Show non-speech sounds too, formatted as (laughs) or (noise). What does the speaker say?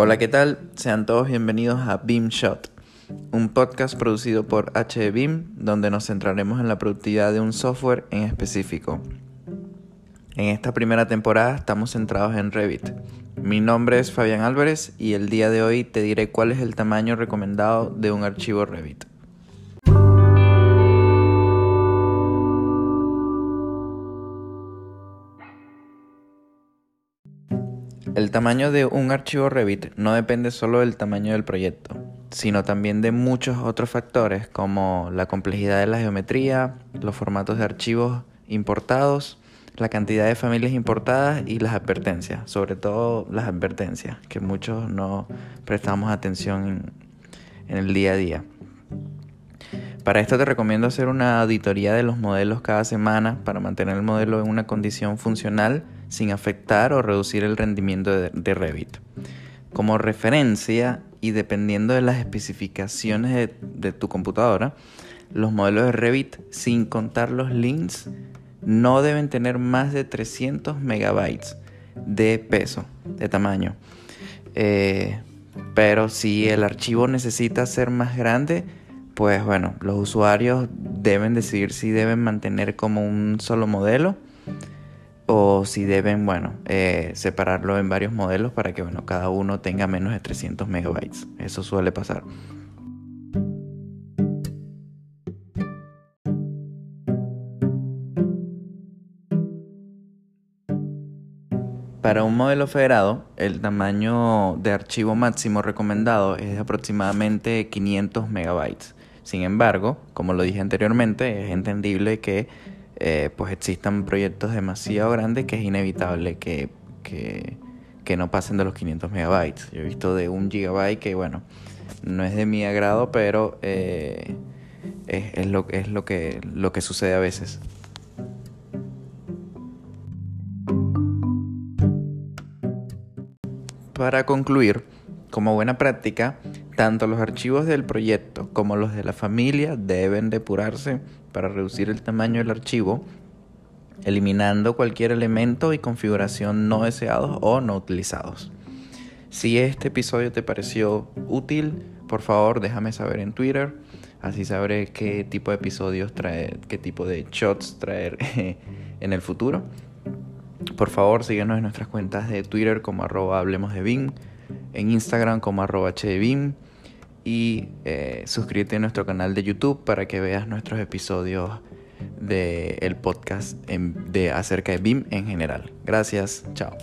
Hola, ¿qué tal? Sean todos bienvenidos a Beam Shot, un podcast producido por HBeam donde nos centraremos en la productividad de un software en específico. En esta primera temporada estamos centrados en Revit. Mi nombre es Fabián Álvarez y el día de hoy te diré cuál es el tamaño recomendado de un archivo Revit. El tamaño de un archivo Revit no depende solo del tamaño del proyecto, sino también de muchos otros factores como la complejidad de la geometría, los formatos de archivos importados, la cantidad de familias importadas y las advertencias, sobre todo las advertencias, que muchos no prestamos atención en, en el día a día. Para esto te recomiendo hacer una auditoría de los modelos cada semana para mantener el modelo en una condición funcional sin afectar o reducir el rendimiento de, Revit. Como referencia y dependiendo de las especificaciones de, tu computadora, los modelos de Revit, sin contar los links, no deben tener más de 300 megabytes de peso, de tamaño. Eh, pero si el archivo necesita ser más grande, pues bueno, los usuarios deben decidir si deben mantener como un solo modelo o si deben, bueno, eh, separarlo en varios modelos para que, bueno, cada uno tenga menos de 300 megabytes. Eso suele pasar. Para un modelo federado, el tamaño de archivo máximo recomendado es de aproximadamente 500 megabytes. Sin embargo, como lo dije anteriormente, es entendible que eh, pues existan proyectos demasiado grandes que es inevitable que, no pasen de los 500 megabytes. Yo he visto de un gigabyte que, bueno, no es de mi agrado, pero eh, es, lo, es lo, que, lo que sucede a veces. Para concluir, como buena práctica, tanto los archivos del proyecto como los de la familia deben depurarse para reducir el tamaño del archivo, eliminando cualquier elemento y configuración no deseados o no utilizados. Si este episodio te pareció útil, por favor déjame saber en Twitter, así sabré qué tipo de episodios traer, qué tipo de shots traer (laughs) en el futuro. Por favor, síguenos en nuestras cuentas de Twitter como arroba hablemos de Bing, en Instagram como arroba HDBIM y eh, suscríbete a nuestro canal de YouTube para que veas nuestros episodios del podcast de acerca de BIM en general. Gracias, chao.